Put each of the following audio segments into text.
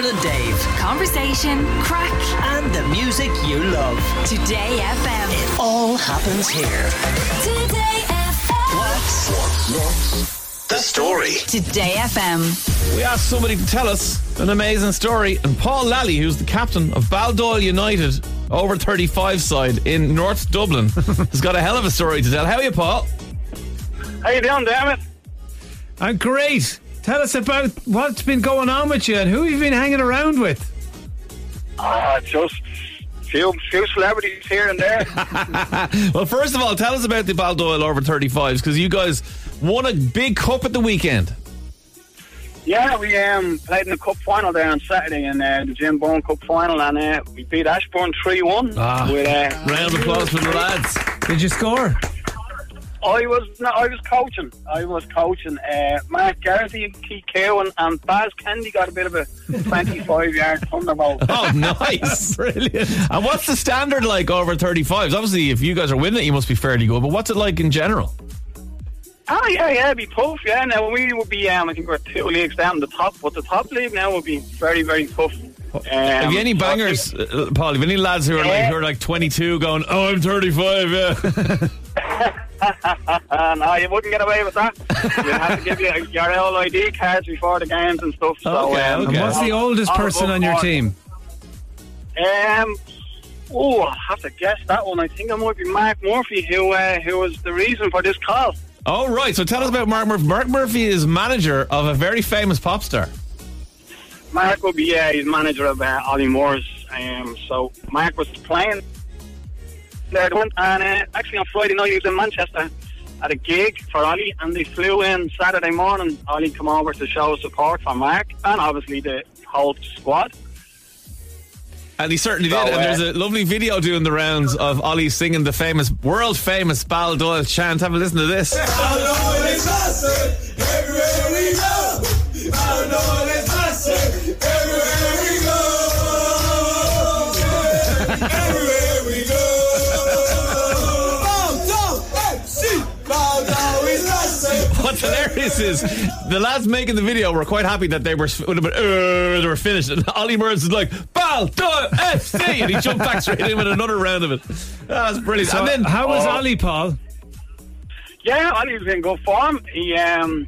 Dermot and Dave. Conversation, crack, And the music you love. Today FM. It all happens here. Today FM. What's the story? Today FM. We asked somebody to tell us an amazing story, and Paul Lally, who's the captain of Baldoyle United over 35 side in North Dublin, has got a hell of a story to tell. How are you, Paul? How you doing, Dermot? And great. Tell us about what's been going on with you and who you've been hanging around with. Ah, just few few celebrities here and there. Well, first of all, tell us about the Baldoyle over 35s because you guys won a big cup at the weekend. yeah, we um played in the cup final there on Saturday in uh, the Jim Bone Cup final, and uh, we beat Ashbourne three one. Ah. With uh, Round of applause for the lads. Did you score? I was no, I was coaching. I was coaching. Uh, Mark Garrity and Keith Cowan and Baz Kennedy got a bit of a twenty five yard thunderbolt. Oh, nice. Brilliant. And what's the standard like over 35s? Obviously, if you guys are winning it, you must be fairly good, but what's it like in general? Oh yeah, yeah, it'd be tough. Yeah, now we would be. Um, I think we're two leagues down the top, but the top league now would be very, very tough. Um, have you any bangers, league- uh, Paul? Have you any lads who are like who are like 22 going, oh, I'm 35, yeah? Uh, no, you wouldn't get away with that. You'd have to give you your old ID cards before the games and stuff. So, Okay, um, okay. And what's the oldest person on your team? Um, oh, I have to guess that one. I think it might be Mark Murphy, who uh, who was the reason for this call. Oh, right. So tell us about Mark Murphy. Mark Murphy is manager of a very famous pop star. Mark will be yeah, he's manager of uh, Ollie Murs. Um, so Mark was playing there, the one- and uh, actually on Friday night he was in Manchester at a gig for Ollie, and they flew in Saturday morning. Ollie come over to show support for Mark, and obviously the whole squad. And he certainly So, did. And uh, there's a lovely video doing the rounds of Ollie singing the famous, world famous Baldoyle chant. Have a listen to this. What's hilarious is the lads making the video were quite happy that they were would have been, uh, they were finished, and Ollie Murs is like Baldoyle FC, and he jumped back straight in with another round of it. That's brilliant. and then How was Oh. Ollie, Paul? Yeah, Ollie was in good form. He um,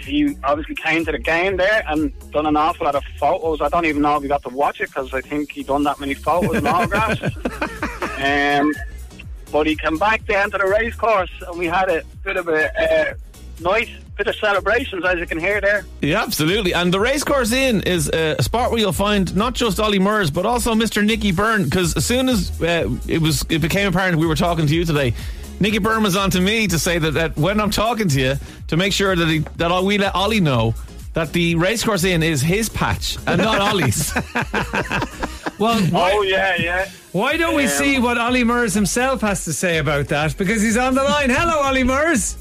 he obviously came to the game there and done an awful lot of photos. I don't even know if he got to watch it because I think he done that many photos and autographs. um, but he came back down to the race course and we had a bit of a uh, nice bit of celebrations, as you can hear there. Yeah, absolutely. And the racecourse inn is uh, a spot where you'll find not just Ollie Murs, but also Mr. Nicky Byrne. Because as soon as uh, it was, it became apparent we were talking to you today. Nicky Byrne was on to me to say that, that when I'm talking to you, to make sure that he, that all- we let Ollie know that the racecourse inn is his patch and not Ollie's. Well, why, Oh yeah, yeah. why don't we Um, see what Ollie Murs himself has to say about that? Because he's on the line. Hello, Ollie Murs.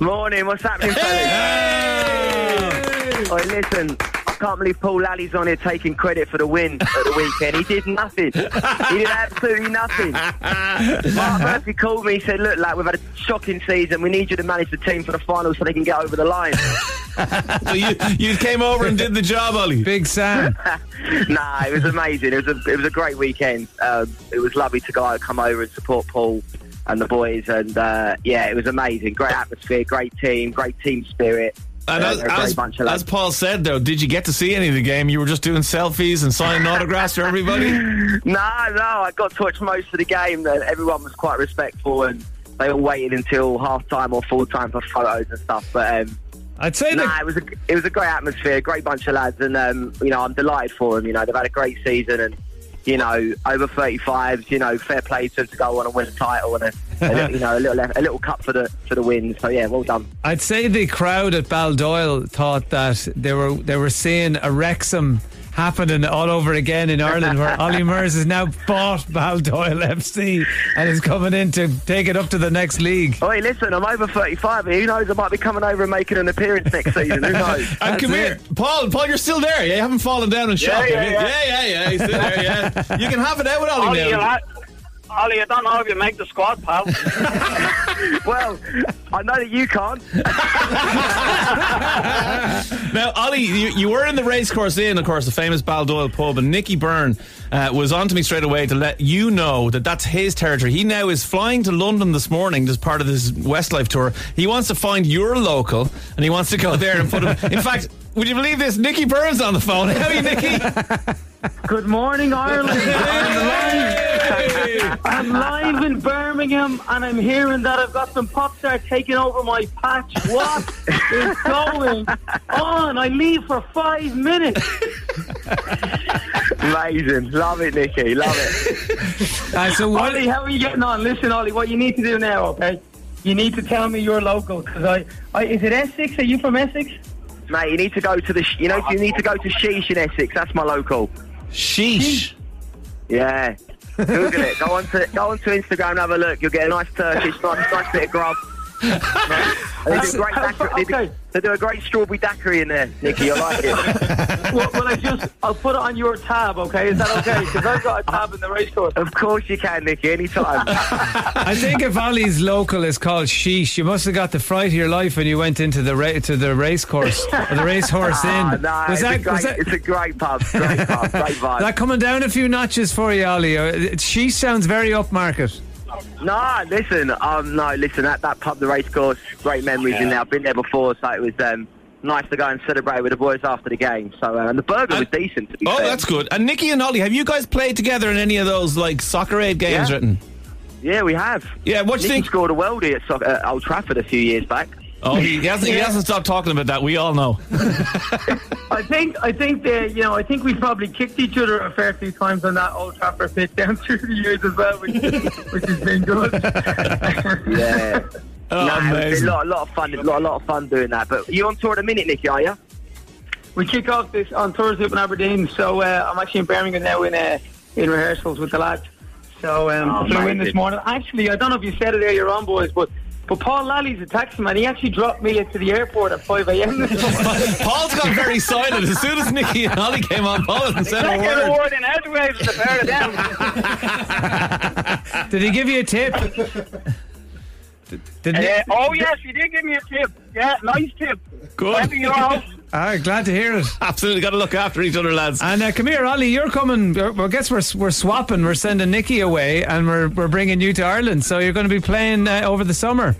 Morning, what's happening, fellas? Hey! Oi, listen, I can't believe Paul Lally's on here taking credit for the win at the weekend. He did nothing. He did absolutely nothing. Mark Murphy called me, he said, Look, lad, we've had a shocking season. We need you to manage the team for the final so they can get over the line. so you, you came over and did the job, Ollie. Big Sam. nah, it was amazing. It was a it was a great weekend. Um, it was lovely to go come over and support Paul and the boys, and uh, yeah, it was amazing. Great atmosphere, great team, great team spirit. And Uh, as, they're a great as, bunch of lads. as Paul said, though, did you get to see any of the game? You were just doing selfies and signing autographs for everybody? No, no, I got to watch most of the game. That everyone was quite respectful, and they all waited until half time or full time for photos and stuff. But um, I'd say nah, that it was a it was a great atmosphere, great bunch of lads, and um, you know I'm delighted for them. You know they've had a great season, and you know over 35s. You know fair play to to go on and win a title and a, a little, you know a little a little cup for the for the win. So yeah, well done. I'd say the crowd at Baldoyle thought that they were they were seeing a Wrexham happening all over again in Ireland, where Ollie Murs has now bought Baldoyle FC and is coming in to take it up to the next league. Oh, listen, I'm over 35. Who knows? I might be coming over and making an appearance next season. Who knows? And That's come it. here, Paul. Paul, you're still there. Yeah, you haven't fallen down and shock. yeah, have you? yeah. yeah, yeah, yeah. He's still there. Yeah, you can have it out with Ollie Ollie, now. Have, Ollie, I don't know if you make the squad, pal. Well, I know that you can't. Now, Ollie, you, you were in the racecourse inn, of course, the famous Baldoyle pub, and Nicky Byrne uh, was on to me straight away to let you know that that's his territory. He now is flying to London this morning as part of this Westlife tour. He wants to find your local, and he wants to go there and put him. In fact, would you believe this? Nicky Byrne's on the phone. How are you, Nicky? Good morning, Ireland. I'm live. In Birmingham, and I'm hearing that I've got some pop star taking over my patch. What is going on? I leave for five minutes. Amazing. Love it, Nicky. Love it. Uh, so what? Ollie, how are you getting on? Listen, Ollie, what you need to do now, okay? You need to tell me your local, because I, I, is it Essex? Are you from Essex? Mate, you need to go to the, you know, you need to go to Sheesh in Essex. That's my local. Sheesh. Yeah. Google it. Go on to go onto Instagram and have a look. You'll get a nice Turkish, nice, nice bit of grub. They do, a great daiquiri, they, do, Okay. they do a great strawberry daiquiri in there, Nicky. I like it. well, well, I just, I'll put it on your tab, okay? Is that okay? Because I've got a tab in the racecourse. Of course you can, Nicky. Anytime. I think if Ollie's local is called Sheesh, you must have got the fright of your life when you went into the ra- to the race course, or the racehorse Ah, inn. no, was it's, a that, great, was that, it's a great pub. Great pub. Great vibe. that coming down a few notches for you, Ollie? Uh, Sheesh sounds very upmarket. No, listen, um, no, listen. That that pub, the racecourse, great memories in there. I've been there before, so it was um, nice to go and celebrate with the boys after the game. So, uh, and the burger was decent. To be Oh, fair. that's good. And Nicky and Ollie, have you guys played together in any of those like soccer aid games Yeah. written? Yeah, we have. Yeah, what do you think? scored a worldie at, at Old Trafford a few years back. Oh, he hasn't, he hasn't stopped talking about that. We all know. I think I think that you know I think we probably kicked each other a fair few times on that Old Trafford pitch down through the years as well, which, which has been good. Yeah. Oh, no, it amazing. a lot, a lot of fun. A lot, a lot of fun doing that. But you on tour at the minute, Nicky? Are you? we kick off this on Thursday up in Aberdeen, so uh, I'm actually in Birmingham now in uh, in rehearsals with the lads. So um, Oh, I flew in this morning. Actually, I don't know if you said it earlier on, boys, but but Paul Lally's a taxi man. He actually dropped me into the airport at 5 a.m. Paul's got very silent. As soon as Nicky and Ollie came on, Paul hasn't said Can't a get a word. word in edgeways with the pair of them. Did he give you a tip? Did, did Uh, Nick- oh, yes, he did give me a tip. Yeah, nice tip. Good. Maybe your house. Ah, glad to hear it. Absolutely got to look after each other, lads. And uh, come here, Ollie. You're coming. Well, I guess we're we're swapping. We're sending Nicky away, and we're we're bringing you to Ireland. So you're going to be playing uh, over the summer.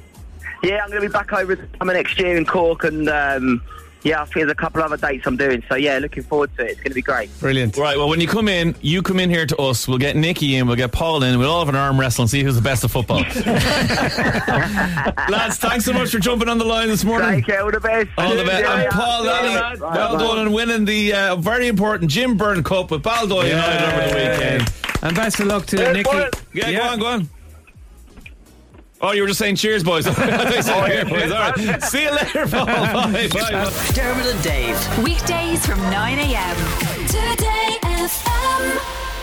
Yeah, I'm going to be back over the summer next year in Cork, and um, yeah, I think there's a couple of other dates I'm doing. So yeah, looking forward to it. It's going to be great. Brilliant. Right, well, when you come in, you come in here to us. We'll get Nicky in, we'll get Paul in, we'll all have an arm wrestle and see who's the best at football. lads, thanks so much for jumping on the line this morning. Take care, all the best. All the best. Yeah, And yeah. Paul Lally, Bye, well bye. done on winning the uh, very important Jim Byrne Cup with Baldoyle United over the weekend. And best of luck to Cheers, Nicky. boys. Yeah, go on, go on. Oh, you were just saying cheers, boys. I thought you said oh, cheers, boys. All right. See you later, Paul. Bye. Bye. bye. Dermot and Dave. Weekdays from 9 a.m. Today FM.